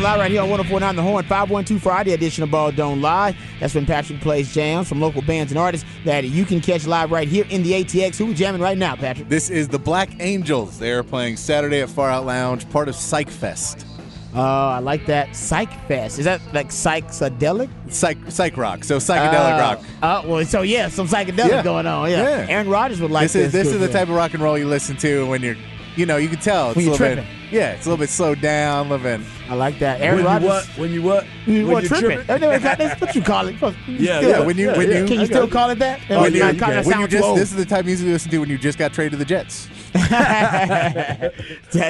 Don't Lie right here on 1049 The Horn, 512 Friday edition of Ball Don't Lie. That's when Patrick plays jams from local bands and artists that you can catch live right here in the ATX. Who we jamming right now, Patrick? This is the Black Angels. They are playing Saturday at Far Out Lounge, part of Psych Fest. Uh, I like that. Psych Fest. Is that like psychedelic? Psych, psych rock. So psychedelic uh, rock. Uh, well, so yeah, some psychedelic Yeah. going on. Yeah. Yeah. Aaron Rodgers would like this is this is the yeah. type of rock and roll you listen to when you're, you know, you can tell it's When you're little tripping. bit. Yeah, it's a little bit slowed down, a little bit. I like that. Aaron when you what? When you what? You when what, you tripping? That's what you call it. Yeah, Still- yeah, when you- yeah, when yeah. you- Can you still call it that? Oh, When yeah, you you kinda can. When you just old. this is the type of music you listen to when you just got traded to the Jets. that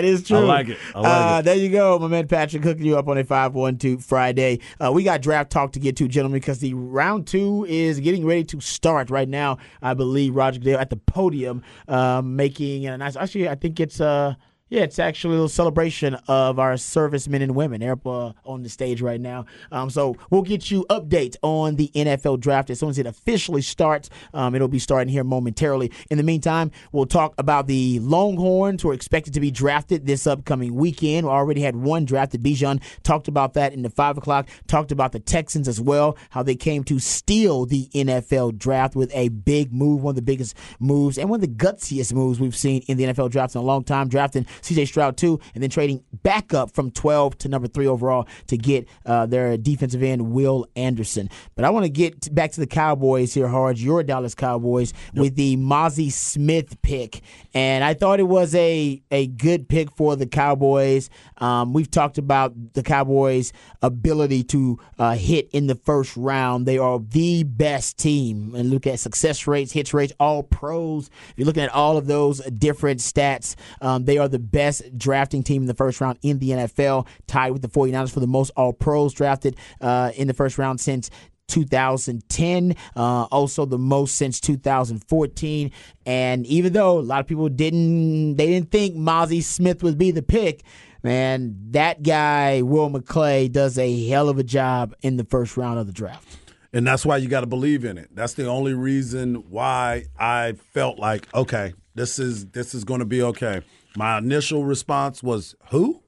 is true. I like it. I like uh, it. There you go, my man Patrick hooking you up on a 512 Friday. Uh, we got draft talk to get to, gentlemen, because the round two is getting ready to start right now. I believe Roger Goodell at the podium um, making a nice, actually, I think it's. Uh, yeah, it's actually a little celebration of our servicemen and women. They're up uh, on the stage right now. Um, so we'll get you updates on the NFL draft as soon as it officially starts. Um, it'll be starting here momentarily. In the meantime, we'll talk about the Longhorns who are expected to be drafted this upcoming weekend. We already had one drafted. Bijan talked about that in the 5 o'clock. Talked about the Texans as well, how they came to steal the NFL draft with a big move, one of the biggest moves and one of the gutsiest moves we've seen in the NFL draft in a long time, drafting CJ Stroud too, and then trading back up from 12 to number three overall to get uh, their defensive end Will Anderson. But I want to get back to the Cowboys here, Hard. Your Dallas Cowboys with the Mazi Smith pick, and I thought it was a a good pick for the Cowboys. Um, we've talked about the Cowboys' ability to uh, hit in the first round. They are the best team, and look at success rates, hits rates, all pros. If you're looking at all of those different stats, um, they are the best drafting team in the first round in the NFL, tied with the 49ers for the most all pros drafted uh, in the first round since 2010, uh, also the most since 2014. And even though a lot of people didn't, they didn't think Mazi Smith would be the pick. Man, that guy Will McClay does a hell of a job in the first round of the draft. and that's why you got to believe in it. That's the only reason why I felt like okay, this is this is going to be okay. My initial response was who,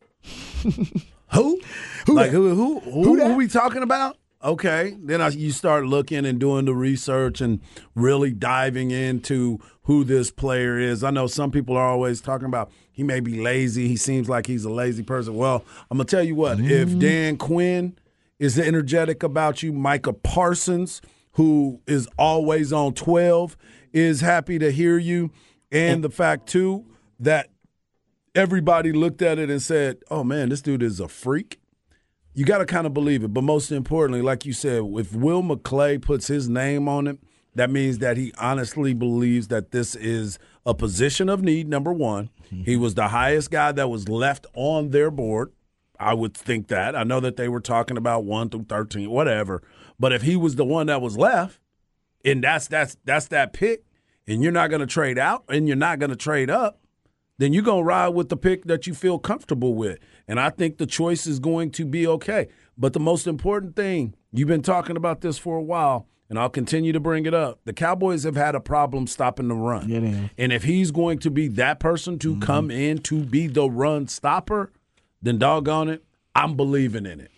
who, Who? like who who who, who, we talking about? Okay, then I, you start looking and doing the research and really diving into who this player is. I know some people are always talking about he may be lazy. He seems like he's a lazy person. Well, I'm gonna tell you what. If mm-hmm. Dan Quinn is energetic about you. Micah Parsons, who is always on 12, is happy to hear you. And oh. the fact, too, that everybody looked at it and said, oh man, this dude is a freak. You got to kind of believe it. But most importantly, like you said, if Will McClay puts his name on it, that means that he honestly believes that this is a position of need, number one. Mm-hmm. He was the highest guy that was left on their board. I would think that. I know that they were talking about one through thirteen, whatever. But if he was the one that was left, and that's that's that's that pick, and you're not going to trade out, and you're not going to trade up, then you're going to ride with the pick that you feel comfortable with. And I think the choice is going to be okay. But the most important thing, you've been talking about this for a while, and I'll continue to bring it up. The Cowboys have had a problem stopping the run. Yeah. And if he's going to be that person to mm-hmm. come in to be the run stopper, then doggone it, I'm believing in it.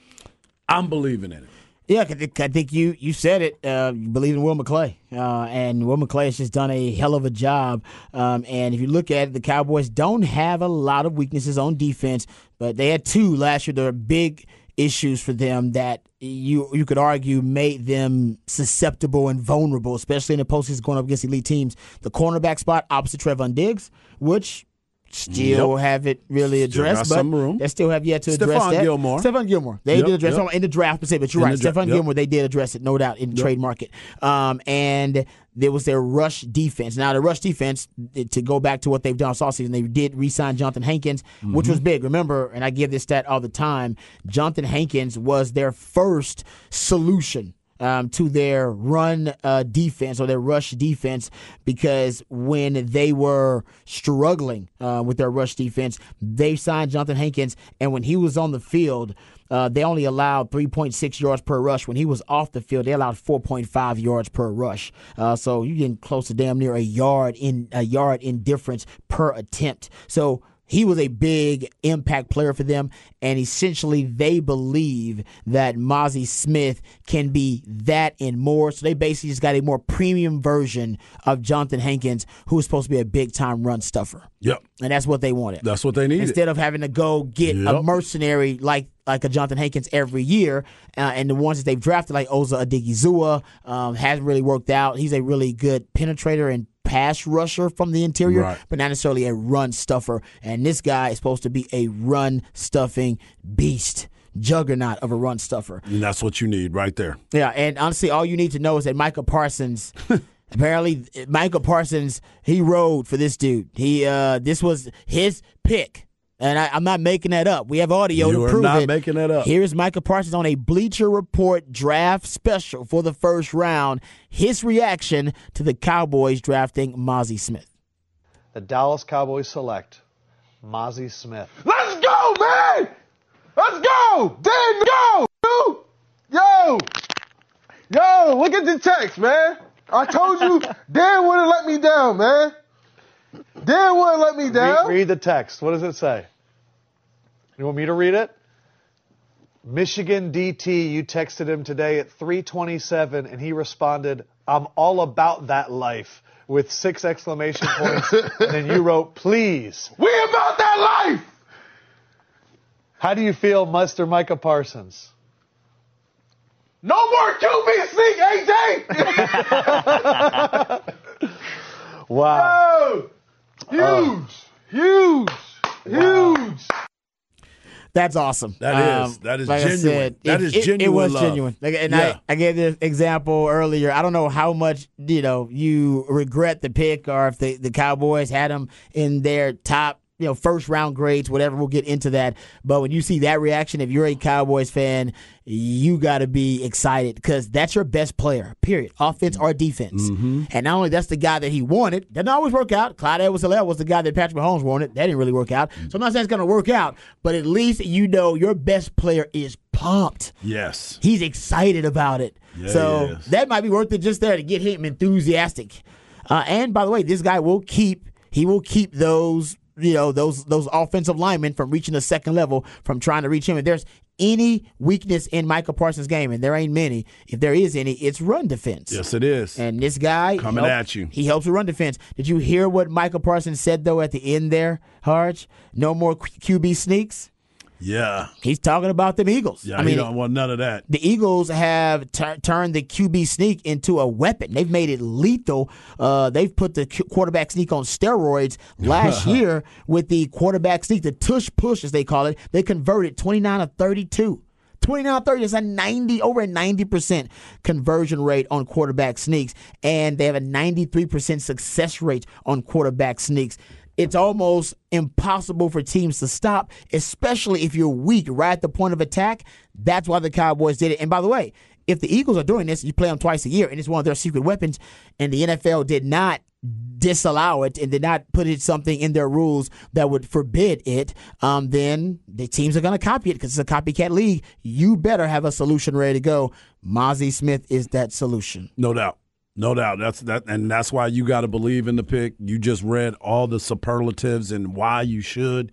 I'm believing in it. Yeah, I think, I think you you said it. Uh, you believe in Will McClay, uh, and Will McClay has just done a hell of a job. Um, and if you look at it, the Cowboys don't have a lot of weaknesses on defense, but they had two last year. There are big issues for them that you you could argue made them susceptible and vulnerable, especially in the postseason going up against elite teams. The cornerback spot opposite Trevon Diggs, which still haven't really addressed, but some room. they still have yet to Stephon address that. Gilmore. Stephon Gilmore. They Yep, did address yep. in the draft but you're In right. dra- Stephon yep. Gilmore, they did address it, no doubt, in the trade market. Um, and there was their rush defense. Now, the rush defense, eh, to go back to what they've done all season, they did re sign Johnathan Hankins, which Mm-hmm. was big. Remember, and I give this stat all the time Johnathan Hankins was their first solution um, to their run uh, defense or their rush defense because when they were struggling uh, with their rush defense, they signed Johnathan Hankins, and when he was on the field, uh, they only allowed 3.6 yards per rush. When he was off the field, they allowed 4.5 yards per rush. Uh, so you're getting close to damn near a yard in a yard in difference per attempt. So he was a big impact player for them, and essentially they believe that Mazi Smith can be that and more. So they basically just got a more premium version of Johnathan Hankins, who was supposed to be a big time run stuffer. Yep. And that's what they wanted. That's what they needed. Instead of having to go get a mercenary like like a Johnathan Hankins every year, uh, and the ones that they've drafted like Osa Odighizuwa um, hasn't really worked out. He's a really good penetrator and pass rusher from the interior, Right. but not necessarily a run stuffer. And this guy is supposed to be a run stuffing beast, juggernaut of a run stuffer. and that's what you need right there. Yeah, and honestly, all you need to know is that Michael Parsons. apparently, Michael Parsons he rode for this dude. He uh, this was his pick, and I, I'm not making that up. We have audio You to are prove not it. making that up. Here's Michael Parsons on a Bleacher Report draft special for the first round. His reaction to the Cowboys drafting Mazi Smith. The Dallas Cowboys select Mazi Smith. Let's go, man! Let's go! Dan, go! Dude! Yo! Yo, look at the text, man. I told you Dan wouldn't let me down, man. Dan wouldn't let me Read, down. read the text. What does it say? You want me to read it? Michigan DT, you texted him today at 327 and he responded, I'm all about that life with six exclamation points. and then you wrote, please. We about that life! How do you feel, Mr. Micah Parsons? No more QB sneak, AJ! Wow. Yo! Huge! Huge! Huge! That's awesome. That is- is that is like genuine. said, That it, is it- It genuine was love. genuine. Like, and Yeah. I, I gave this example earlier. I don't know how much you know you regret the pick, or if the, the Cowboys had him in their top, you know, first round grades, whatever. We'll get into that. But when you see that reaction, if you're a Cowboys fan, you got to be excited because that's your best player. Period. Offense or defense. Mm-hmm. And not only that's the guy that he wanted. Doesn't always work out. Clyde Edwards-Helaire was the guy that Patrick Mahomes wanted. That didn't really work out. So I'm not saying it's going to work out, but at least you know your best player is pumped. Yes. He's excited about it. So that might be worth it just there to get him enthusiastic. Uh, and by the way, this guy will keep he will keep those you know those those offensive linemen from reaching the second level from trying to reach him. If there's any weakness in Michael Parsons' game, and there ain't many, if there is any, it's run defense. Yes, it is. And this guy Coming at you. He helps with run defense. Did you hear what Michael Parsons said though at the end there, Harge? No more QB sneaks. Yeah. He's talking about them Eagles. Yeah. I he mean, don't want none of that. the Eagles have tur turned the QB sneak into a weapon. They've made it lethal. Uh, they've put the Q- quarterback sneak on steroids last year with the quarterback sneak, the tush push as they call it. They converted 29 of thirty two. 29 30 is a 90 over a 90% conversion rate on quarterback sneaks and they have a 93% success rate on quarterback sneaks it's almost impossible for teams to stop, especially if you're weak right at the point of attack. That's why the Cowboys did it. And by the way, if the Eagles are doing this, you play them twice a year, and it's one of their secret weapons, and the NFL did not disallow it and did not put it something in their rules that would forbid it, um, then the teams are going to copy it because it's a copycat league. You better have a solution ready to go. Mazi Smith is that solution. No doubt. No doubt. That's that and that's why you got to believe in the pick. You just read all the superlatives and why you should.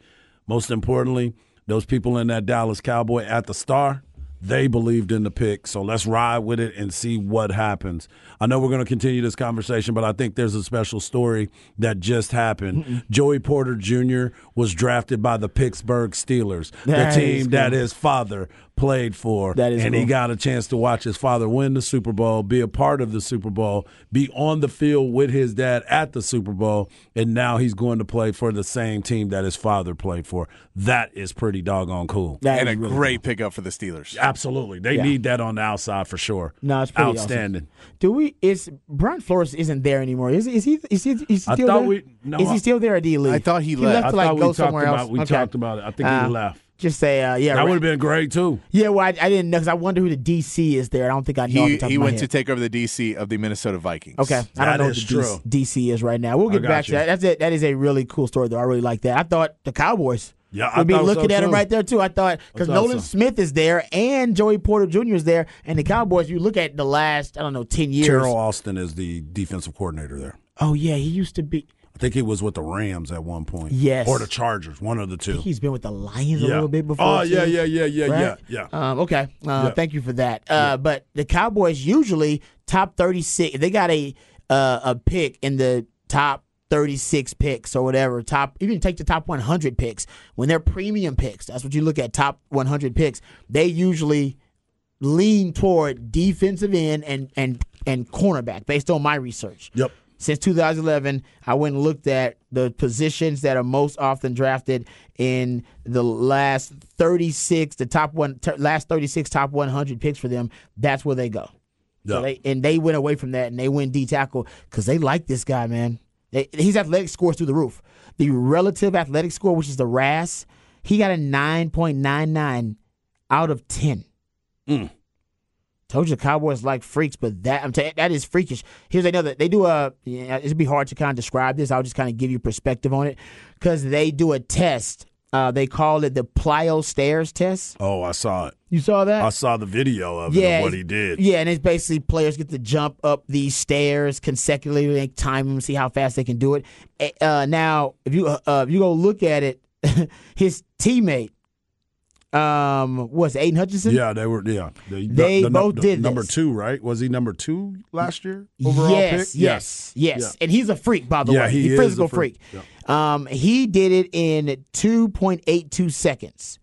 Most importantly, those people in that Dallas Cowboy at the Star, they believed in the pick. So let's ride with it and see what happens. I know we're going to continue this conversation, but I think there's a special story that just happened. Joey Porter Jr. was drafted by the Pittsburgh Steelers, That the team that his father played for. That is and he got a chance to watch his father win the Super Bowl, be a part of the Super Bowl, be on the field with his dad at the Super Bowl, and now he's going to play for the same team that his father played for. That is pretty doggone cool. That and a really great pickup for the Steelers. Absolutely. They Yeah. need that on the outside for sure. No, it's pretty outstanding. Awesome. Do we? Is Brian Flores isn't there anymore? Is is he? Is he? Is he I still thought there? we- no, is I- he still there? Or did he leave? I thought he he left. left I to like thought we go talked somewhere about- else. we Okay. talked about it. I think he Uh, left. Just say, uh, yeah, That right. would have been great too. Yeah, well, I, I didn't know because I wonder who the DC is there. I don't think I know. off He the top he of my went to take over the DC of the Minnesota Vikings. Okay, I don't know is what the true. DC is right now. We'll get got back to that. That's it. That is a really cool story, though. I really like that. I thought the Cowboys. Yeah, I would be thought so, looking at him right there too. I thought because Nolan awesome. Smith is there and Joey Porter Jr. is there, and the Cowboys. You look at the last, I don't know, ten years. Teryl Austin is the defensive coordinator there. Oh yeah, he used to be. I think he was with the Rams at one point. Yes. Or the Chargers, one of the two. He's been with the Lions a little bit before. Oh, yeah, yeah, yeah, yeah, right? yeah, yeah. Um, okay. Uh, Yeah. Thank you for that. Uh, But the Cowboys usually top 36, they got a uh, a pick in the top 36 picks or whatever, top even take the top 100 picks. When they're premium picks, that's what you look at, top 100 picks. They usually lean toward defensive end and and and cornerback based on my research. Yep. Since 2011, I went and looked at the positions that are most often drafted in the last 36, the top one, t- last 36 top 100 picks for them. That's where they go. So they, and they went away from that and they went D tackle because they like this guy, man. They, his athletic scores through the roof. The relative athletic score, which is the RAS, he got a 9.99 out of 10. Mm. Told you the Cowboys like freaks, but that I'm telling that is freakish. Here's another. They do a. Yeah, it'd be hard to kind of describe this. I'll just kind of give you perspective on it because they do a test. Uh, they call it the plyo stairs test. Oh, I saw it. You saw that? I saw the video of it, of what he did. Yeah, and it's basically players get to jump up these stairs consecutively, and time them, see how fast they can do it. Eh, Uh, now, if you uh, if you go look at it, his teammate, um, was Aidan Hutchinson. Yeah, they were. Yeah, the, They the, both the, did number this. two, right? Was he number two last year? Overall yes, pick. yes, yes, and he's a freak, by the Yeah, way. he He's is a a physical freak. freak. Um, he did it in two point eight two seconds,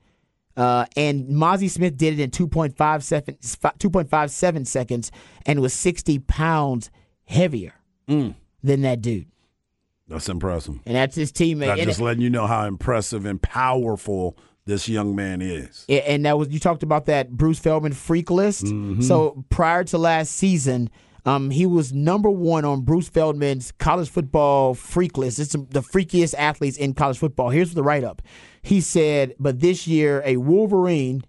uh, and Mazi Smith did it in 2.57 2.57 seconds, and was sixty pounds heavier Mm. than that dude, That's impressive. and that's his teammate. That And- just letting you know how impressive and powerful this young man is. And that was you talked about that Bruce Feldman freak list. Mm-hmm. So prior to last season, um, he was number one on Bruce Feldman's college football freak list. It's the freakiest athletes in college football. Here's the write up. He said, but this year a Wolverine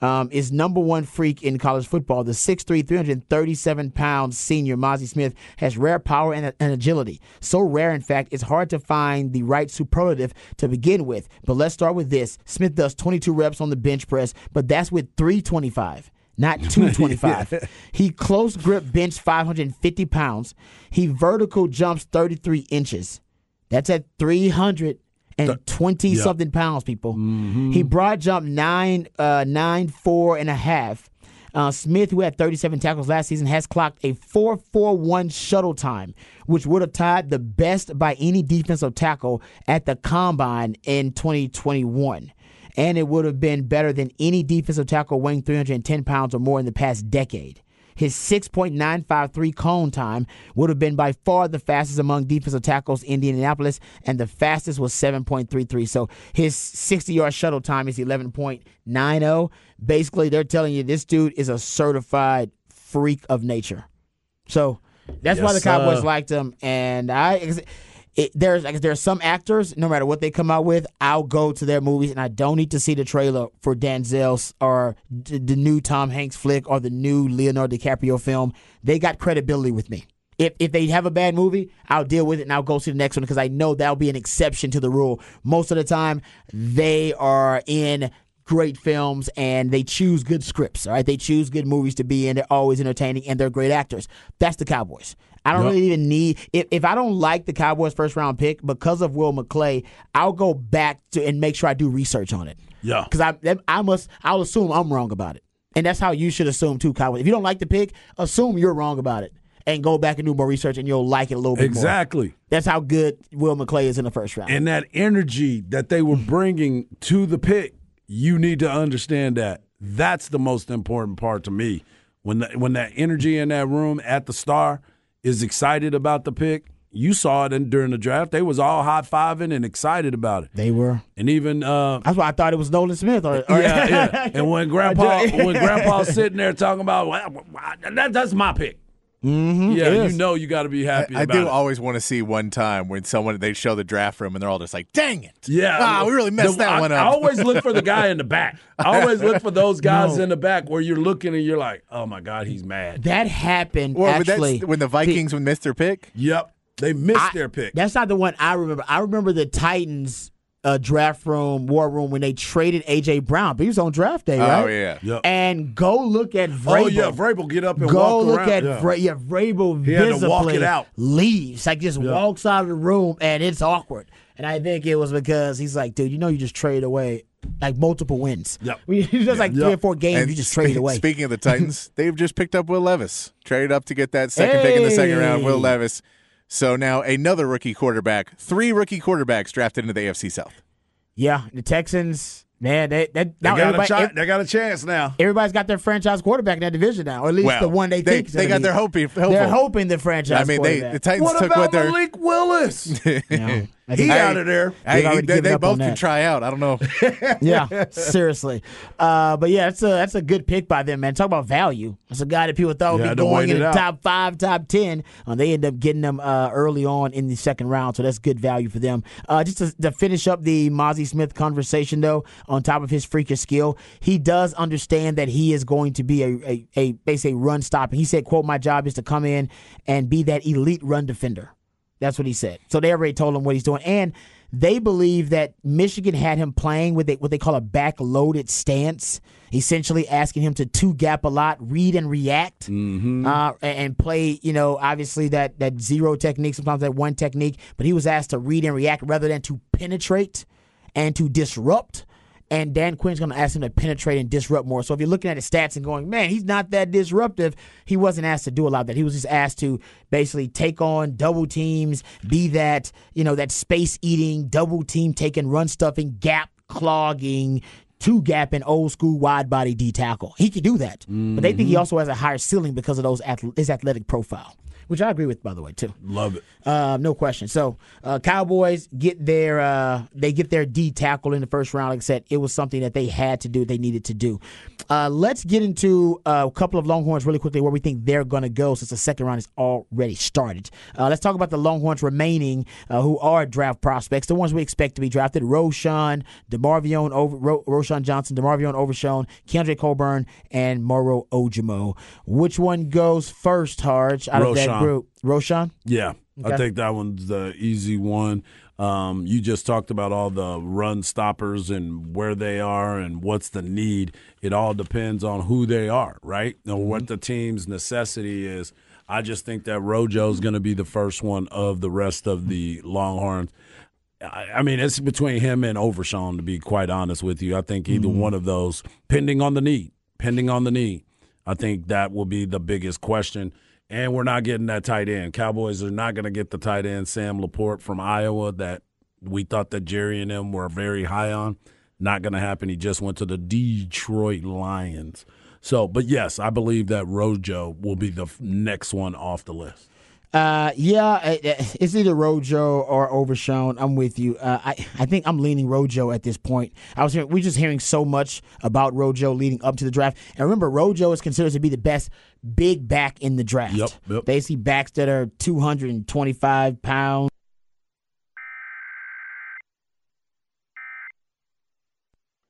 um, is number one freak in college football. The 6'3", 337 pound senior Mazi Smith has rare power and, and agility. So rare, in fact, it's hard to find the right superlative to begin with. But let's start with this. Smith does 22 reps on the bench press, but that's with 325 not 225. He close grip bench 550 pounds. He vertical jumps 33 inches. That's at 320 yeah. something pounds, people. He broad jumped nine, uh, nine, four and a half. Uh, Smith, who had 37 tackles last season, has clocked a 4.41 shuttle time, which would have tied the best by any defensive tackle at the combine in 2021 and it would have been better than any defensive tackle weighing 310 pounds or more in the past decade. His 6.953 cone time would have been by far the fastest among defensive tackles in Indianapolis, and the fastest was 7.33. So his 60 yard shuttle time is 11.90. Basically, they're telling you this dude is a certified freak of nature. So that's why the Cowboys sir. liked him, and I. It, there's like there's some actors, no matter what they come out with, I'll go to their movies, and I don't need to see the trailer for Denzel's or d- the new Tom Hanks flick or the new Leonardo DiCaprio film. They got credibility with me. If if they have a bad movie, I'll deal with it and I'll go see the next one because I know that'll be an exception to the rule. Most of the time, they are in great films and they choose good scripts. All right, they choose good movies to be in. They're always entertaining and they're great actors. That's the Cowboys. I don't Yep. really even need if, if I don't like the Cowboys first round pick because of Will McClay, I'll go back to and make sure I do research on it. Yeah. Because I I must I'll assume I'm wrong about it. And that's how you should assume too, Cowboys. If you don't like the pick, assume you're wrong about it. And go back and do more research and you'll like it a little bit more. Exactly. That's how good Will McClay is in the first round. And that energy that they were bringing to the pick, you need to understand that. That's the most important part to me. When the, when that energy in that room at the star is excited about the pick, you saw it in, during the draft. They was all high fiving and excited about it. they were. And even uh, That's why I thought it was Nolan Smith. Or, or- yeah, yeah. And when grandpa when grandpa's sitting there talking about well, that, that's my pick. Mm-hmm, yeah, it you know you got to be happy. I about do it. always want to see one time when someone they show the draft room and they're all just like, "Dang it! Yeah, ah, we really messed The- that I, one I always look for the guy in the back. I always look for those guys No. in the back where you're looking and you're like, "Oh my God, he's mad." that happened Well, but actually. when the Vikings would miss their pick. Yep, they missed I- their pick. That's not the one I remember. I remember the Titans uh, draft room, war room when they traded AJ Brown. But he was on draft day, right? Oh, yeah. Yep. And go look at Vrabel. Oh yeah, Vrabel get up and Go walk look around. at yeah. Vra- yeah, Vrabel He had to visibly walk it out. leaves, like just walks out of the room, and it's awkward. And I think it was because he's like, dude, you know, you just traded away like multiple wins. Yep. We just like three Yep. or four games, And you just spe- traded away. Speaking of the Titans, they've just picked up Will Levis, traded up to get that second pick in the second round. Will Levis. So now another rookie quarterback, three rookie quarterbacks drafted into the AFC South. yeah, the Texans, man, they, they, They now got, a everybody, chi- ev- they got a chance now. everybody's got their franchise quarterback in that division now, or at least Well, the one they, they- think is they gonna got be. their hoping- hopeful. They're hoping the franchise. I mean, they the quarterback. Titans What took about what their Malik Willis? You know, I he think- out of there. Hey, already they, given they both can try out. I don't know. yeah, seriously. Uh, but yeah, that's a that's a good pick by them, man. Talk about value. That's a guy that people thought You would had be going in the out. top five, top ten. Uh, they end up getting them uh, early on in the second round, so that's good value for them. Uh, just to, to finish up the Mazi Smith conversation, though, on top of his freakish skill, he does understand that he is going to be a a, a basically run stopper. He said, "quote My job is to come in and be that elite run defender." That's what he said. So they already told him what he's doing, and they believe that Michigan had him playing with a, what they call a back-loaded stance, essentially asking him to two gap a lot, read and react, uh, and, and play. You know, obviously that that zero technique, sometimes that one technique, but he was asked to read and react rather than to penetrate and to disrupt. And Dan Quinn's going to ask him to penetrate and disrupt more. So if you're looking at his stats and going, man, he's not that disruptive, he wasn't asked to do a lot of that. He was just asked to basically take on double teams, be that, you know, that space eating, double team taking, run stuffing, gap clogging, two gap and old school wide body D tackle. He could do that. But they think he mm-hmm. also has a higher ceiling because of those his athletic profile, which I agree with, by the way, too. Love it. Uh, no question. So uh, Cowboys get their uh, they get their D tackle in the first round. Like I said, it was something that they had to do. They needed to do. Uh, let's get into uh, a couple of Longhorns really quickly where we think they're going to go since the second round is already started. Uh, let's talk about the Longhorns remaining uh, who are draft prospects, the ones we expect to be drafted: Roschon, Demarvion, over Ro- Roschon Johnson, Demarvion Overshown, Keondre Coburn, and Moro Ojomo. Which one goes first, Harge, out of that Roschon. group? Roschon. Yeah, Okay. I think that one's the easy one. Um, you just talked about all the run stoppers and where they are and what's the need. It all depends on who they are, right? And what the team's necessity is. I just think that Rojo's going to be the first one of the rest of the Longhorns. I I mean, it's between him and Overshown, to be quite honest with you. I think either one of those, pending on the need, pending on the need, I think that will be the biggest question. And we're not getting that tight end. Cowboys are not going to get the tight end, Sam LaPorta from Iowa, that we thought that Jerry and them were very high on. Not going to happen. He just went to the Detroit Lions. So, but yes, I believe that Rojo will be the next one off the list. Uh, yeah, it- it- it's either Rojo or Overshown. I'm with you. Uh, I I think I'm leaning Rojo at this point. I was hearing, we're just hearing so much about Rojo leading up to the draft. And remember, Rojo is considered to be the best big back in the draft. Yep, yep. Basically, backs that are 225 pounds.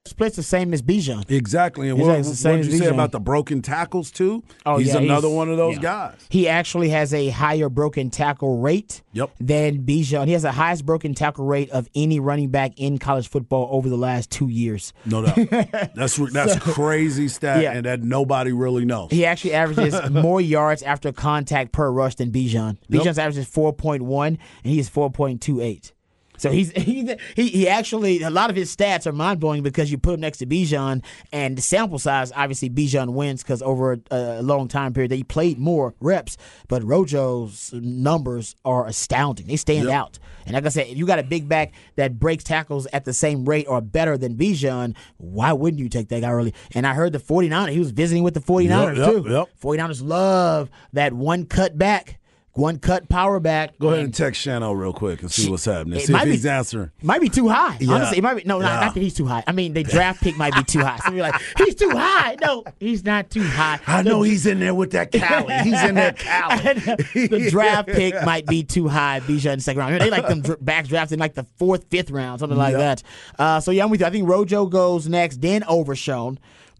Splits the same as Bijan. Exactly. And what, what as you say about the broken tackles, too? Oh, he's yeah, another he's- one of those yeah. guys. He actually has a higher broken tackle rate Yep. than Bijan. He has the highest broken tackle rate of any running back in college football over the last two years. No doubt. that's that's crazy stat, Yeah. and that nobody really knows. He actually averages more yards after contact per rush than Bijan. Yep. Bijan's average is 4.1, and he is 4.28. So he's he, he he actually a lot of his stats are mind blowing because you put him next to Bijan and the sample size obviously Bijan wins because over a, a long time period they played more reps, but Rojo's numbers are astounding. They stand Yep. out. And like I said, if you got a big back that breaks tackles at the same rate or better than Bijan, why wouldn't you take that guy early? And I heard the 49ers, he was visiting with the 49ers Yep, yep, too. yep. 49ers love that one cut back, one cut power back. Go ahead and text Shano real quick and see what's happening. See if be- he's answering. Might be too high. Yeah. Honestly, it might be no, not, Yeah. not that he's too high. I mean, the draft pick might be too high. People are like, he's too high. No, he's not too high. I The- know he's in there with that Cali. He's in there Cali. the draft pick might be too high. Bijan in the second round. I mean, they like them dr- backs drafted in like the fourth, fifth round, something like Yep. that. Uh, so yeah, I'm with you. I think Rojo goes next, then Overshown.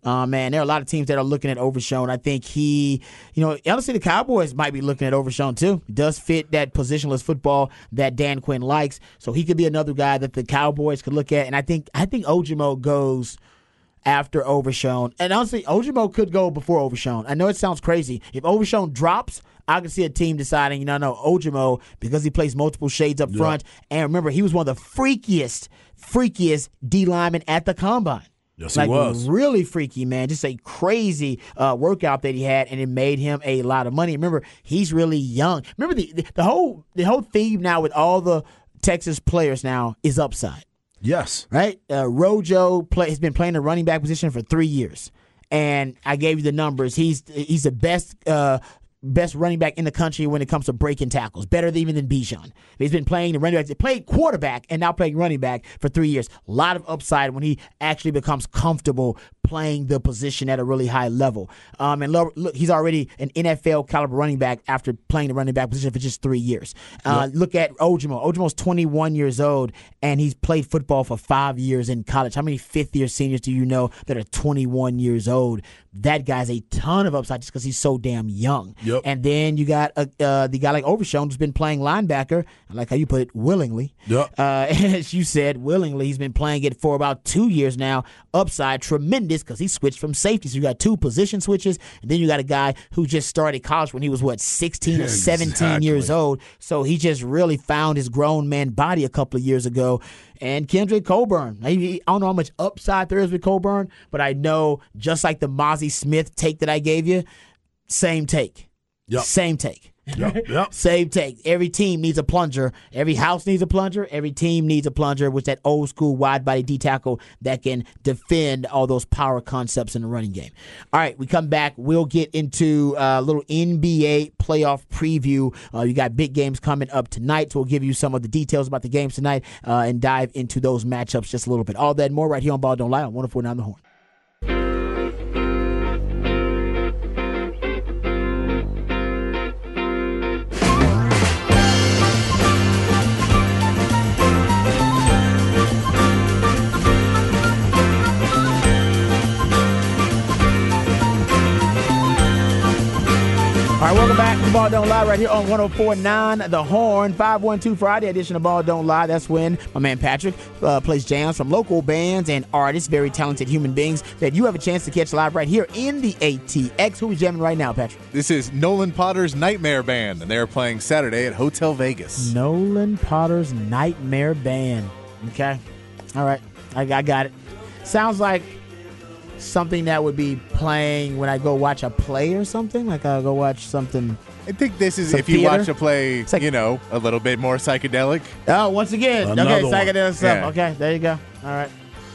Uh, man, there are a lot of teams that are looking at Overshown. I think he, you know, honestly, the Cowboys might be looking at Overshown too. Does fit that positionless football that Dan Quinn likes, so he could be another guy that the Cowboys could look at. And I think I think Ojomo goes after Overshown. And honestly, Ojomo could go before Overshown. I know it sounds crazy. If Overshown drops, I can see a team deciding, you know, no, Ojomo, because he plays multiple shades up front. And remember, he was one of the freakiest, freakiest D linemen at the combine. Yes, he like, was. Really freaky, man. Just a crazy uh, workout that he had, and it made him a lot of money. Remember, he's really young. Remember the, the, the whole the whole theme now with all the Texas players now is upside Yes. right? Uh, Rojo play, has been playing the running back position for three years, and I gave you the numbers. He's he's the best. Uh, Best running back in the country when it comes to breaking tackles, better even than Bijan. He's been playing the running back, he played quarterback, and now playing running back for three years. A lot of upside when he actually becomes comfortable playing the position at a really high level. Um, and look, he's already an NFL caliber running back after playing the running back position for just three years. Uh, Look at Ojomo. Ojomo's 21 years old, and he's played football for five years in college. How many fifth year seniors do you know that are 21 years old? That guy's a ton of upside just because he's so damn young. Yep. And then you got uh, uh, the guy like Overshown who's been playing linebacker. I like how you put it, willingly. Yep. Uh, as you said, willingly. He's been playing it for about two years now. Upside tremendous because he switched from safety. So you got two position switches, and then you got a guy who just started college when he was what 16 or 17 years old. So he just really found his grown man body a couple of years ago. And Kendrick Coburn, I don't know how much upside there is with Coburn, but I know just like the Mazi Smith take that I gave you, same take. Yep. Same take. Yep. Yep. Same take. Every team needs a plunger. Every house needs a plunger. Every team needs a plunger with that old school wide body D tackle that can defend all those power concepts in the running game. All right, we come back. We'll get into a little NBA playoff preview. Uh, you got big games coming up tonight, so we'll give you some of the details about the games tonight uh, and dive into those matchups just a little bit. All that and more right here on Ball Don't Lie on 104.9 The Horn. Right, welcome back to Ball Don't Lie right here on 1049 The Horn. 512 Friday edition of Ball Don't Lie. That's when my man Patrick uh, plays jams from local bands and artists, very talented human beings that you have a chance to catch live right here in the ATX. Who we jamming right now, Patrick? This is Nolan Potter's Nightmare Band, and they're playing Saturday at Hotel Vegas. Nolan Potter's Nightmare Band. Okay. All right. I, I got it. Sounds like something that would be playing when I go watch a play or something. Like I go watch something. I think this is Some if you theater? watch a play, like- you know, a little bit more psychedelic. Oh, once again. Another okay, one. psychedelic stuff. Yeah. Okay, there you go. All right.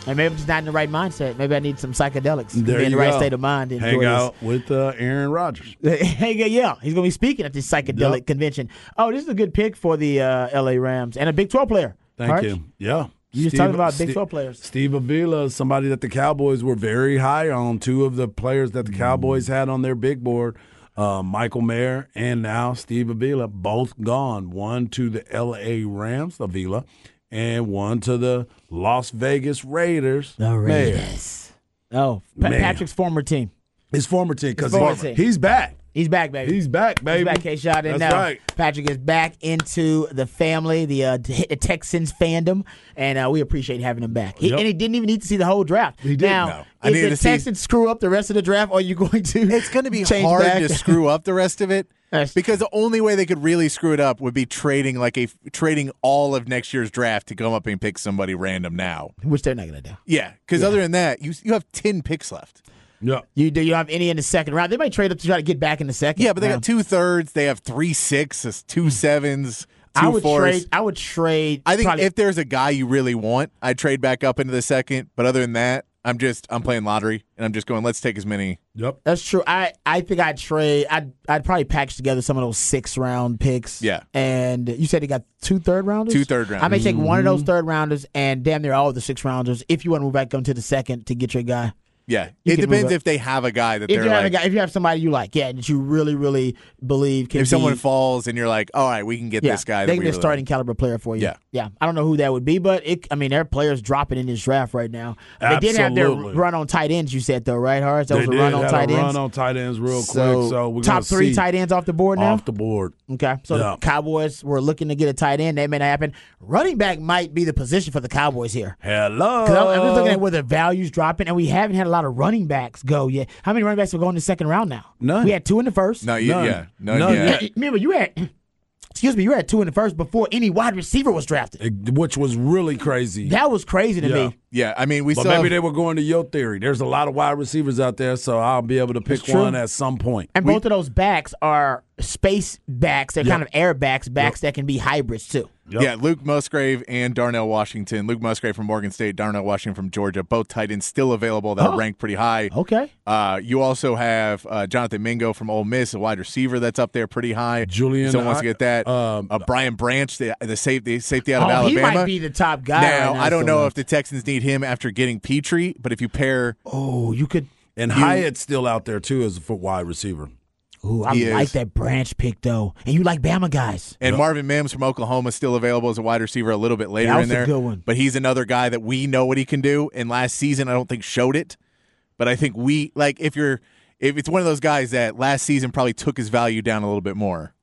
And maybe I'm just not in the right mindset. Maybe I need some psychedelics. to There be in the right go. state of mind. To Hang enjoy out with uh, Aaron Rodgers. This. Hey, yeah, he's going to be speaking at this psychedelic Yep. convention. Oh, this is a good pick for the uh, LA Rams and a Big 12 player. Thank Harsh? you. Yeah. You just talking about Big 12 players. Steve Avila is somebody that the Cowboys were very high on. Two of the players that the Cowboys had on their big board, uh, Michael Mayer and now Steve Avila, both gone. One to the L.A. Rams, Avila, and one to the Las Vegas Raiders. The Mayer. Raiders. Oh, Pa- Patrick's former team. His former team, because His he's back. He's back, baby. He's back, baby. He's back, K Shot. And That's now right. Patrick is back into the family, the, uh, the Texans fandom, and uh, we appreciate having him back. He, Yep. And he didn't even need to see the whole draft. He didn't, Now, no. I if the to see- Texans screw up the rest of the draft, are you going to? It's going to be change hard back? to screw up the rest of it because the only way they could really screw it up would be trading like a trading all of next year's draft to come up and pick somebody random now. Which they're not going to do. Yeah, because other than that, you you have ten picks left. Yeah. You do you have any in the second round? They might trade up to try to get back in the second. Yeah, but they round. got two thirds. They have three sixes, two sevens, two. I would fours. trade. I would trade. I think probably- if there's a guy you really want, I'd trade back up into the second. But other than that, I'm just I'm playing lottery and I'm just going. Let's take as many. Yep. That's true. I, I think I'd trade. I'd I'd probably package together some of those six round picks. Yeah. And you said they got two third rounders. Two third rounders. I may take one Mm-hmm. of those third rounders and damn near all of the six rounders if you want to move back onto the second to get your guy. Yeah, You it depends if they have a guy that If they're you have a guy, if you have somebody you like, yeah, that you really, really believe can if someone falls and you're like, all right, we can get yeah, this guy. they can be a really starting like. caliber player for you. Yeah. yeah. I don't know who that would be, but it. I mean, there are players dropping in this draft right now. They did have their run on tight ends. You said though, right, Horace? That They was a did run on tight a ends. run on tight ends real so, quick. So we're top three see tight ends off the board now. off the board. Okay, so Yeah. the Cowboys were looking to get a tight end. That may not happen. Running back might be the position for the Cowboys here. Hello. I'm, I'm just looking at where the value's dropping, and we haven't had a lot of running backs go yet. How many running backs are going in the second round now? None. We had two in the first. No, you, None. yeah, none, None yet. Yeah, Remember, you had. Excuse me, you had two in the first before any wide receiver was drafted. Which was really crazy. That was crazy to Yeah. me. Yeah, I mean, we But still maybe have- they were going to your theory. There's a lot of wide receivers out there, so I'll be able to pick one at some point. And both of those backs are space backs. They're Yep. kind of air backs, backs that can be hybrids too. Yep. Yeah, Luke Musgrave and Darnell Washington. Luke Musgrave from Morgan State, Darnell Washington from Georgia. Both tight ends still available that Oh. are ranked pretty high. Okay. Uh, you also have uh, Jonathan Mingo from Ole Miss, a wide receiver that's up there pretty high. Julian, someone wants to I- get that. um, uh, Brian Branch, the, the safety, safety out of oh, he might be the top guy. now, right now I don't know though. if the Texans need him after getting Pitre, but if you pair, Oh, you could. And Hyatt's still out there too as a foot wide receiver. Ooh, I He like is. that branch pick though, and you like Bama guys. and Marvin Mims from Oklahoma is still available as a wide receiver a little bit later was in a there. good one. But he's another guy that we know what he can do. And last season, I don't think showed it. But I think we like if you're if it's one of those guys that last season probably took his value down a little bit more.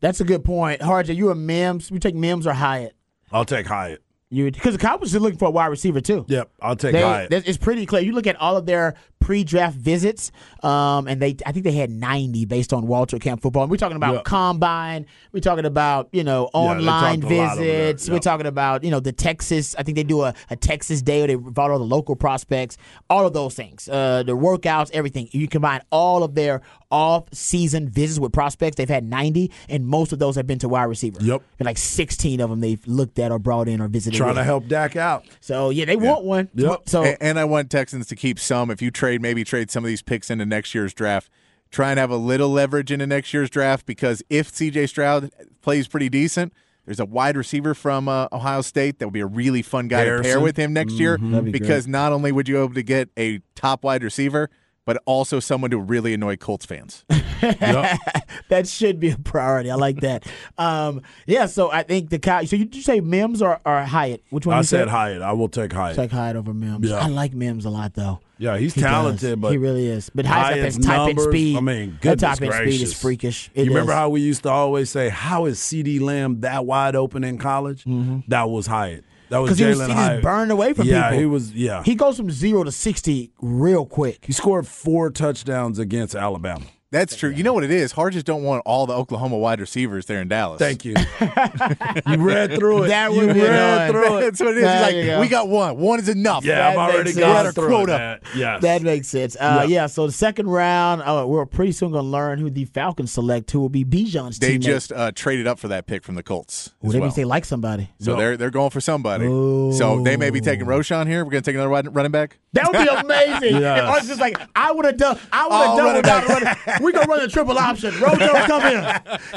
That's a good point. Harj, are you a Mims? You take Mims or Hyatt? I'll take Hyatt. You because the Cowboys are looking for a wide receiver too. Yep, I'll take They, Hyatt. it's pretty clear. You look at all of their pre-draft visits, um, and they I think they had 90 based on Walter Camp football. And we're talking about Yeah. combine. We're talking about you know online talked a lot over there. visits. We're talking about you know the Texas. I think they do a, a Texas day where they involve all the local prospects. All of those things, uh, the workouts, everything. You combine all of their off-season visits with prospects. They've had 90, and most of those have been to wide receiver. Yep. and like 16 of them they've looked at or brought in or visited. Trying with. to help Dak out. So yeah, they want one. Yep. So A- and I want Texans to keep some. If you trade, maybe trade some of these picks into next year's draft. Try and have a little leverage into next year's draft because if CJ Stroud plays pretty decent, there's a wide receiver from uh, Ohio State that would be a really fun guy to pair with him next year That'd be because not only would you be able to get a top wide receiver, but also someone to really annoy Colts fans. Yep. that should be a priority. I like that. Um, yeah, so I think the cow. So you did you say Mims or, or Hyatt? Which one? I you said Hyatt. I will take Hyatt. Take Hyatt over Mims. Yeah. I like Mims a lot though. Yeah, he's He does. talented, but he really is. But got Hyatt's that type and speed. I mean, that goodness type and speed is freakish. It you remember is. how we used to always say, "How is CeeDee Lamb that wide open in college?" Mm-hmm. That was Hyatt. That was because he, was, Jalen he just Hyatt. burned away from yeah, people. he was. Yeah, He goes from zero to sixty real quick. he scored four touchdowns against Alabama. That's true. You know what it is? Hard just don't want all the Oklahoma wide receivers there in Dallas. Thank you. you read through it. That you would be read annoying. through it. That's what it is. There He's you like, go. we got one. One is enough. Yeah, That I've already makes got sense. through Quota. that. Yes. That makes sense. Uh, Yeah. yeah. So the second round, uh, we're pretty soon going to learn who the Falcons select, who will be Bijan's They teammate. just uh, traded up for that pick from the Colts. Ooh, as that well. means they like somebody. So No. they're they're going for somebody. So they may be taking Roschon here. We're going to take another run- running back. That would be amazing. Yes. If Arch is like, I would have done, I would have All done running without running. We gonna run the triple option. Rojo come in,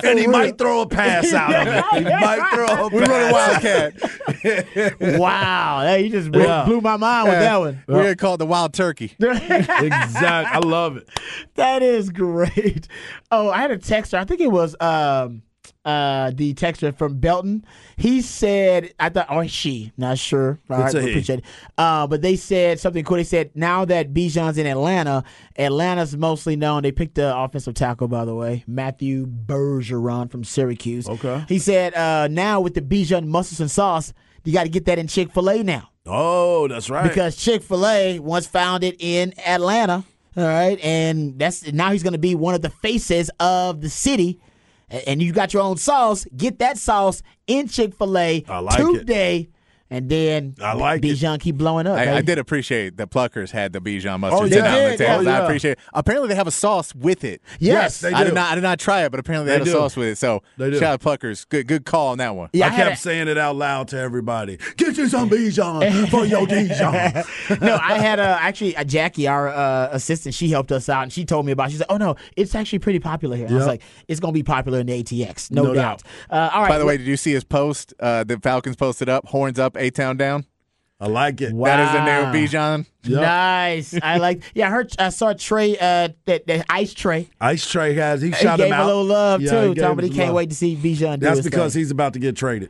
and he might throw a pass out of it. He might throw a We run a wildcat. Wow, hey, you just blew, blew my mind with that one. We're going to call it the wild turkey. exact. I love it. That is great. Oh, I had a texter. I think it was um uh the texter from Belton. He said I thought or she, not sure. All right, appreciate it. Uh but they said something cool. They said now that Bijan's in Atlanta, Atlanta's mostly known. They picked the offensive tackle, by the way, Matthew Bergeron from Syracuse. Okay. He said uh now with the Bijan mustard and sauce, you got to get that in Chick Fil A now Oh, that's right. because Chick Fil A was founded in Atlanta. All right, and that's now he's going to be one of the faces of the city. And you got your own sauce. Get that sauce in Chick Fil A like it. Today, and then I like it. Bijan keep blowing up. I, I did appreciate the Pluckers had the Bijan mustard Oh, yeah. on the They did, yeah. I Oh, appreciate it. Apparently, they have a sauce with it. Yes, they I do. did not. I did not try it, but apparently they, They had a do. sauce with it. So They do. shout out Pluckers. Good, good call on that one. Yeah, I had kept a- saying it out loud to everybody. Get you some Bijan for your Dijon. no, I had uh, actually uh, Jackie, our uh, assistant. She helped us out, and she told me about. it. She said, "Oh no, it's actually pretty popular here." I was like, "It's going to be popular in the ATX, no, No doubt." doubt. Uh, all right. By the way, did you see his post? Uh, the Falcons posted up, horns up, A town down. I like it. Wow. That is the new Bijan. Yep. Nice. I like. Yeah, I heard. I saw Trey. Uh, that the ice Trey. Ice Trey has he He shot gave him him out. a little love Yeah, too, he Tom. But he can't love. wait to see Bijan That's his because thing. he's about to get traded.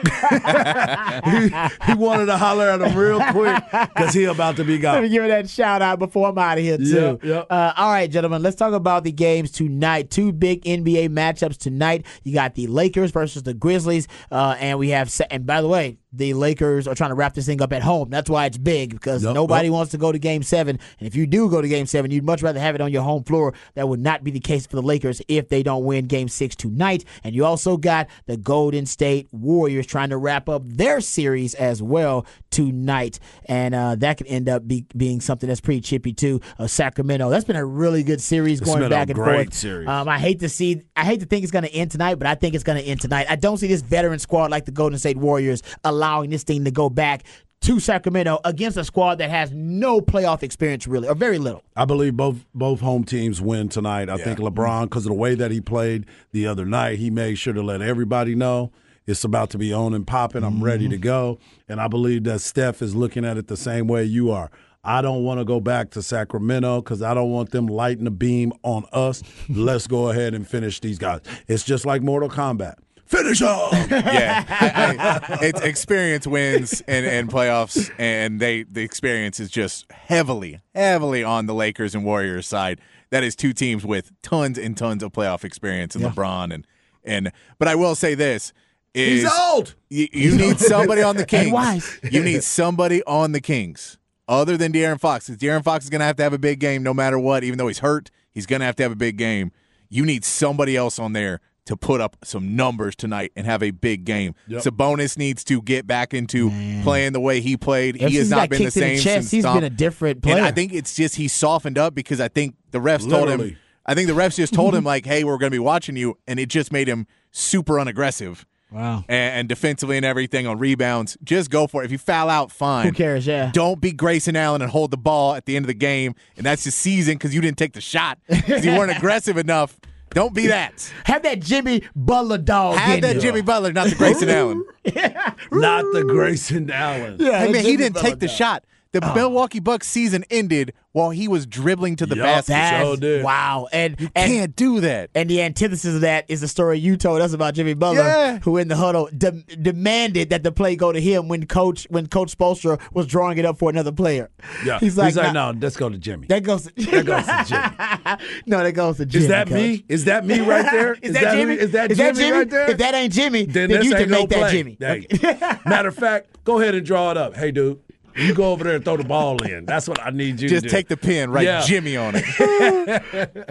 he, he wanted to holler at him real quick because he about to be gone. Let me give it that shout out before I'm out of here too. Yeah, yeah. Uh, all right, gentlemen, let's talk about the games tonight. Two big NBA matchups tonight. You got the Lakers versus the Grizzlies, uh, and we have. And by the way, the Lakers are trying to wrap this thing up at home. That's why it's big because Yep, nobody yep. wants to go to Game Seven. And if you do go to Game Seven, you'd much rather have it on your home floor. That would not be the case for the Lakers if they don't win Game Six tonight. And you also got the Golden State Warriors trying to wrap up their series as well tonight, and uh, that could end up be, being something that's pretty chippy too. Uh, Sacramento. That's been a really good series It's going been a back and great forth. series. Um, I hate to see. I hate to think it's going to end tonight, but I think it's going to end tonight. I don't see this veteran squad like the Golden State Warriors allowing this thing to go back to Sacramento against a squad that has no playoff experience really, or very little. I believe both both home teams win tonight. I think LeBron, because of the way that he played the other night, he made sure to let everybody know it's about to be on and popping. I'm ready to mm-hmm. go, and I believe that Steph is looking at it the same way you are. I don't want to go back to Sacramento because I don't want them lighting the beam on us. Let's go ahead and finish these guys. It's just like Mortal Kombat. Finish them. yeah, I, I, it's experience wins and, and playoffs, and they the experience is just heavily, heavily on the Lakers and Warriors side. That is two teams with tons and tons of playoff experience, and LeBron and and. But I will say this: is He's old. You, you need somebody on the Kings. wise. You need somebody on the Kings other than De'Aaron Fox. Because De'Aaron Fox is going to have to have a big game no matter what. Even though he's hurt, he's going to have to have a big game. You need somebody else on there to put up some numbers tonight and have a big game. Sabonis needs to get back into playing the way he played. Ever he has not been the kicked in the same chest, since he's Tom- been a different player. And I think it's just he softened up because I think the refs told him. I think the refs just told him like, "Hey, we're going to be watching you," and it just made him super unaggressive. Wow. And, and defensively and everything on rebounds, just go for it. If you foul out, fine. Who cares? Yeah. Don't be Grayson Allen and hold the ball at the end of the game, and that's the season because you didn't take the shot because you weren't aggressive enough. Don't be that. Have that Jimmy Butler dog. Have that you. Jimmy Butler, not the Grayson Allen. yeah. Not the Grayson Allen. Yeah, Hey, that man, he Jimmy didn't Butler take the dog. shot. The oh. Milwaukee Bucks season ended while he was dribbling to the Yup. basket. That's Sure did. wow. And you and can't do that. And the antithesis of that is the story you told us about Jimmy Butler, Yeah. who in the huddle de- demanded that the play go to him when coach when Coach Spoelstra was drawing it up for another player. Yeah. he's like, He's "Nah, no, let's go to Jimmy. that goes. To, That goes to Jimmy. no, that goes to Jimmy. Is that coach. me? Is that me right there? Is, that, Jimmy? Is that Jimmy, right there? If that ain't Jimmy, then, this you can no make that. Jimmy. Hey. Matter of fact, go ahead and draw it up. Hey, dude, you go over there and throw the ball in. That's what I need you Just to do. Just take the pin, write Yeah. Jimmy on it.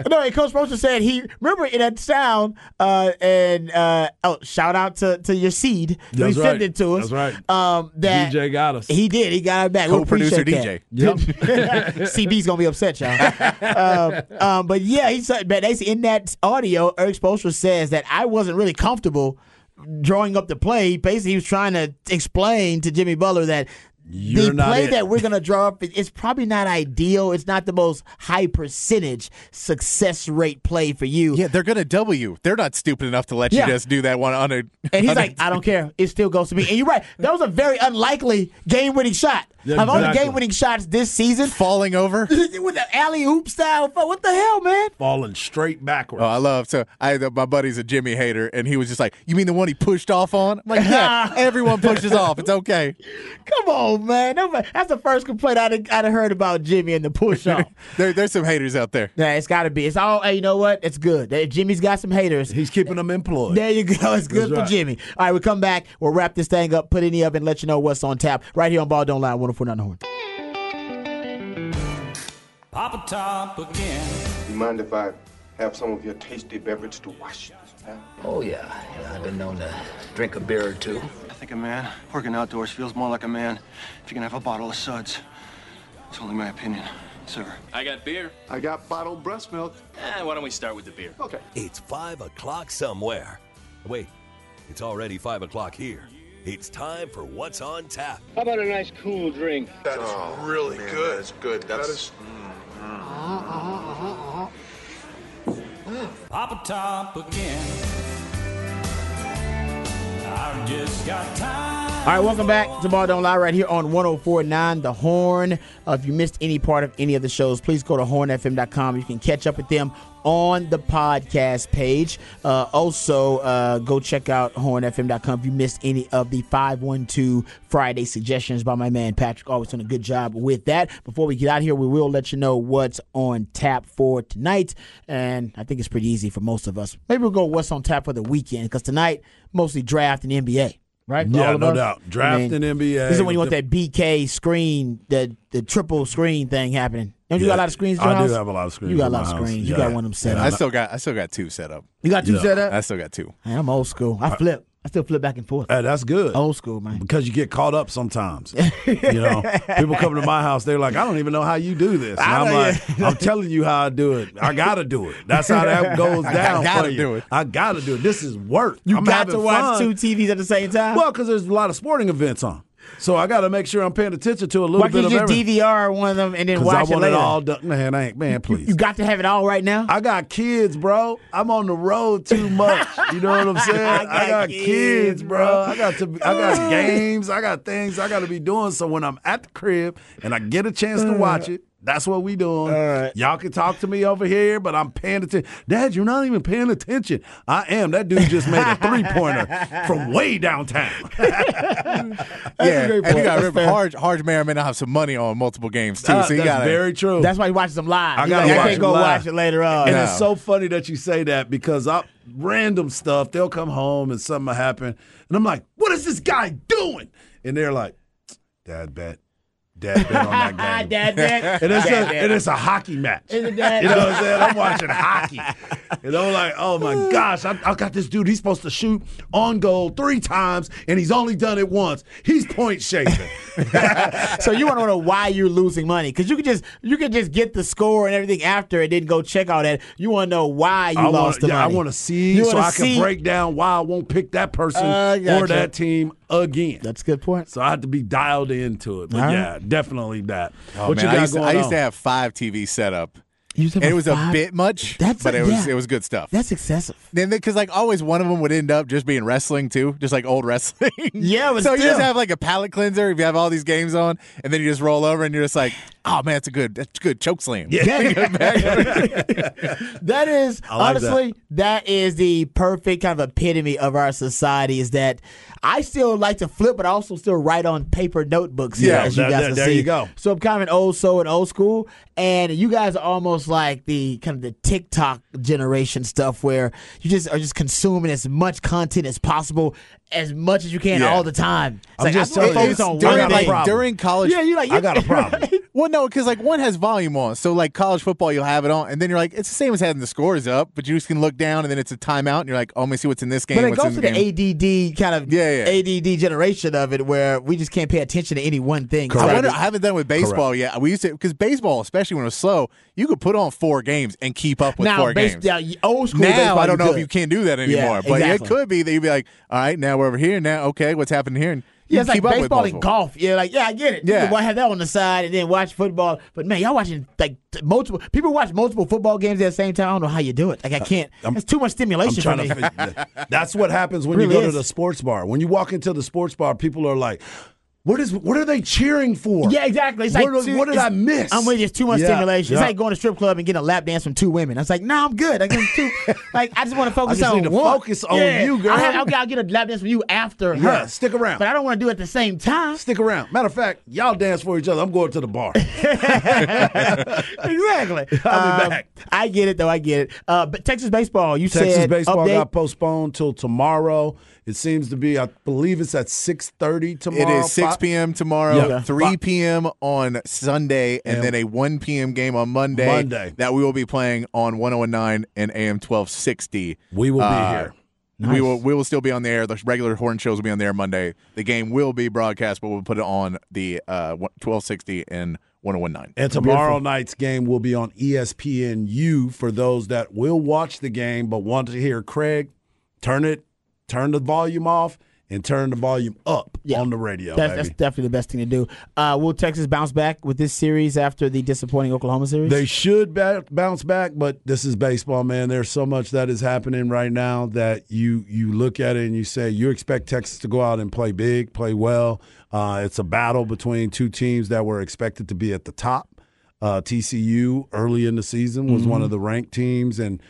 No, and Coach Spoelstra said he remember in that sound uh, and uh, oh shout out to, to your seed who That's sent right. it to us. That's right. Um, that DJ got us. He did. He got it back. We Co-producer appreciate that. DJ. Yep. CB's gonna be upset, y'all. um, um, but yeah, he said, but they in that audio, Erik Spoelstra says that I wasn't really comfortable drawing up the play. Basically, he was trying to explain to Jimmy Butler that. You're the not play it. that we're gonna draw up is it's probably not ideal. It's not the most high percentage success rate play for you. yeah, they're gonna double you. They're not stupid enough to let Yeah. you just do that one on a. And he's like, I don't care. It still goes to me. And you're right. That was a very unlikely game winning shot. Yeah, of all the game winning shots this season, falling over. with the alley oop style. What the hell, man? Falling straight backwards. Oh, I love so. I my buddy's a Jimmy hater, and he was just like, "You mean the one he pushed off on?" I'm like, "Yeah, everyone pushes off. It's okay." Come on, Oh, man. Nobody- That's the first complaint I'd, I'd have heard about Jimmy and the push off. There, there's some haters out there. yeah, it's got to be. It's all, hey, you know what? It's good. Jimmy's got some haters. He's keeping them employed. There you go. It's good That's for right. Jimmy. All right, we come back. We'll wrap this thing up, put it in the oven, let you know what's on tap right here on Ball Don't Lie, 104.9 The Horn. Papa Top again. You mind if I have some of your tasty beverage to wash this down? Oh, yeah. yeah. I've been known to drink a beer or two. I think a man working outdoors feels more like a man if you can have a bottle of suds. It's only my opinion, sir. I got beer. I got bottled breast milk. Eh, why don't we start with the beer? Okay. It's 5 o'clock somewhere. Wait, it's already 5 o'clock here. It's time for What's on Tap. How about a nice cool drink? That is oh, really good. That's good. That's mm-hmm. uh-huh, uh-huh, uh-huh, Papa Top again. I've just got time All right, welcome back to Ball Don't Lie right here on 1049 The Horn. Uh, if you missed any part of any of the shows, please go to hornfm.com. You can catch up with them on the podcast page. Uh, also, uh, go check out hornfm.com if you missed any of the 512 Friday suggestions by my man Patrick. Always done a good job with that. Before we get out here, we will let you know what's on tap for tonight. And I think it's pretty easy for most of us. Maybe we'll go what's on tap for the weekend because tonight, mostly draft and NBA right? For Yeah, no us. doubt. Draft and NBA. This is when you want that BK screen, the the triple screen thing happening. Don't you got a lot of screens? In your I do have a lot of screens You got a lot my of house. screens. You Yeah. got one of them set up. I up. still got I still got two set up. You got two Yeah. set up. I still got two. Man, I'm old school. I flip. I still flip back and forth. Hey, that's good. Old school, man. Because you get caught up sometimes. you know, people come to my house, they're like, I don't even know how you do this. And I I'm know, like, I'm telling you how I do it. I got to do it. That's how that goes down. gotta for you. do it. I got to do it. This is work. You I'm got to watch fun. two TVs at the same time. Well, because there's a lot of sporting events on. So I got to make sure I'm paying attention to a little Why bit can't of you just. DVR one of them and then I watch it want later? it all done. Man, I ain't, man, please. You got to have it all right now. I got kids, bro. I'm on the road too much. You know what I'm saying? I got got, kids, kids, bro. bro. I got to. Be, I got games. I got things I got to be doing. So when I'm at the crib and I get a chance to watch it, that's what we doing. right. Y'all can talk to me over here, but I'm paying attention. Dad, you're not even paying attention. I am. That dude just made a three pointer from way downtown. yeah, great and you got That's to fair. Harge, Harge may or may not have some money on multiple games too. Uh, so you that's got very true. That's why he watches them live. I He's gotta like, watch I can't them go live. watch it later on. And No. it's so funny that you say that because I random stuff, they'll come home and something will happen. And I'm like, what is this guy doing? And they're like, Dad bet. Dad bet on that game. Dad, dad. And it's, Dad, a, dad. and it's a hockey match. Is it dad? You know what I'm saying? I'm watching hockey. And I'm like, oh my gosh, I, I got this dude. He's supposed to shoot on goal three times, and he's only done it once. He's point shaving. so you want to know why you're losing money because you could just you could just get the score and everything after and then go check all that. You want to know why you I lost wanna, the yeah, I want to see You so wanna I can break down why I won't pick that person Uh, or that team again. That's a good point. So I have to be dialed into it. But All right. yeah, definitely that. Oh, what man, you I got used, to, going I used on? to have five TVs set up. You And it was a bit much, That's but a- it was yeah. it was good stuff. That's excessive. Then because like always one of them would end up just being wrestling too, just like old wrestling. Yeah, but so you just have like a palate cleanser if you have all these games on, and then you just roll over and you're just like, oh man, that's a good, that's a good choke slam. Yeah. that is like honestly that is the perfect kind of epitome of our society. Is that I still like to flip, but I also still write on paper notebooks. Here, Yeah, as you guys that- can there see. you go. So I'm kind of an old soul and old school, and you guys are almost like the kind of the TikTok generation stuff, where you just are just consuming as much content as possible, as much as you can Yeah. all the time. It's I'm like just I'm telling you, focus on one got a thing. problem. during college. Yeah, you're like I got a problem. Well, no, because like one has volume on, so like college football, you'll have it on, and then you're like, it's the same as having the scores up, but you just can look down, and then it's a timeout, and you're like, oh, let me see what's in this game. But it what's goes to the the game. ADD kind of Yeah, yeah. ADD generation of it, where we just can't pay attention to any one thing. I wonder. I haven't done with baseball yet. We used to because baseball, especially when it was slow, you could put on four games and keep up with now, four base, games. now, old school now baseball, I don't you know could. if you can do that anymore, but exactly. it could be that you'd be like, all right, now we're over here. Now, okay, what's happening here? And Yeah, it's like keep baseball and golf. Yeah, like yeah, I get it. Yeah. you can have that on the side and then watch football. But man, y'all watching like multiple people watch multiple football games at the same time. I don't know how you do it. Like I uh, can't. It's too much stimulation for me. to. That's what happens when Really you go is. to the sports bar. When you walk into the sports bar, people are like, "What is? What are they cheering for?" Yeah, exactly. It's What like what did I miss? I'm with you. It's too much Yeah, stimulation. It's like going to strip club and getting a lap dance from two women. I was like, no, I'm good. I get two. like I just want to focus on to one. focus on Yeah. you, girl. I'll, have- I'll, I'll get a lap dance from you after her. Yeah, stick around. But I don't want to do it at the same time. Stick around. Matter of fact, y'all dance for each other. I'm going to the bar. exactly. I'll be Um, back. I get it though. I get it. Uh, but Texas baseball, you said. Texas said baseball update. got postponed till tomorrow. It seems to be. I believe it's at six thirty tomorrow. It is 6 p.m. tomorrow, Yeah. 3 p.m. on Sunday, and And- then a 1 p.m. game on Monday. Monday. That we will be playing on 1019 and AM 1260. We will be Uh, here. We will we will still be on the air. The regular horn shows will be on there Monday. The game will be broadcast, but we'll put it on the uh, 1260 and 1019. And tomorrow night's game will be on ESPNU for those that will watch the game but want to hear Craig. Turn it, turn the volume off, and turn the volume up on the radio. That's, that's definitely the best thing to do. Uh, will Texas bounce back with this series after the disappointing Oklahoma series? They should ba- bounce back, but this is baseball, man. There's so much that is happening right now that you you look at it and you say you expect Texas to go out and play big, play well. Uh, it's a battle between two teams that were expected to be at the top. Uh, TCU early in the season was one Mhm. of the ranked teams, and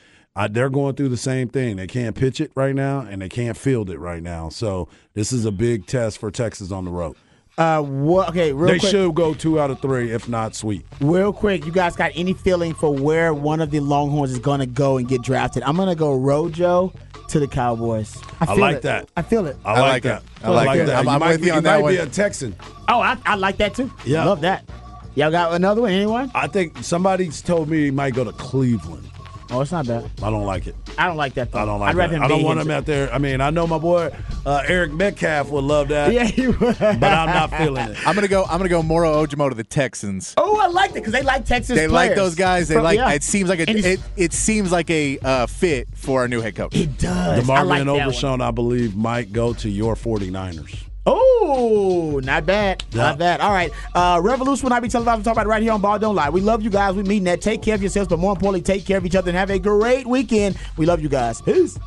uh, they're going through the same thing. They can't pitch it right now, and they can't field it right now. So this is a big test for Texas on the road. Uh, what? Okay, real they quick. should go two out of three, if not sweep. Real quick, you guys got any feeling for where one of the Longhorns is going to go and get drafted? I'm going to go Rojo to the Cowboys. I, I feel like it. that. I feel it. I like that. I like it. that. I'm- You I'm might with be- you on might that be a Texan. Oh, I, I like that too. Yeah. Love that. Y'all got another one? Anyone? I think somebody's told me he might go to Cleveland. Oh, it's not bad. I don't like it. I don't like that. Though. I don't like I'd rather that. him I don't want his- him out there. I mean, I know my boy uh, Eric Metcalf would love that. Yeah, he would. but I'm not feeling it. I'm gonna go. I'm gonna go Moro Ojomo to the Texans. Oh, I liked it because they like Texas. they like those guys. They From- like. yeah. It seems like a, it. It seems like a uh, fit for our new head coach. It does. DeMar I like Van that one. Overshown, I believe, might go to your 49ers. Oh, not bad. Yeah. Not bad. All right. Uh, Revolution will not be televised. We talk about it right here on Ball Don't Lie. We love you guys. We mean that. Take care of yourselves, but more importantly, take care of each other and have a great weekend. We love you guys. Peace.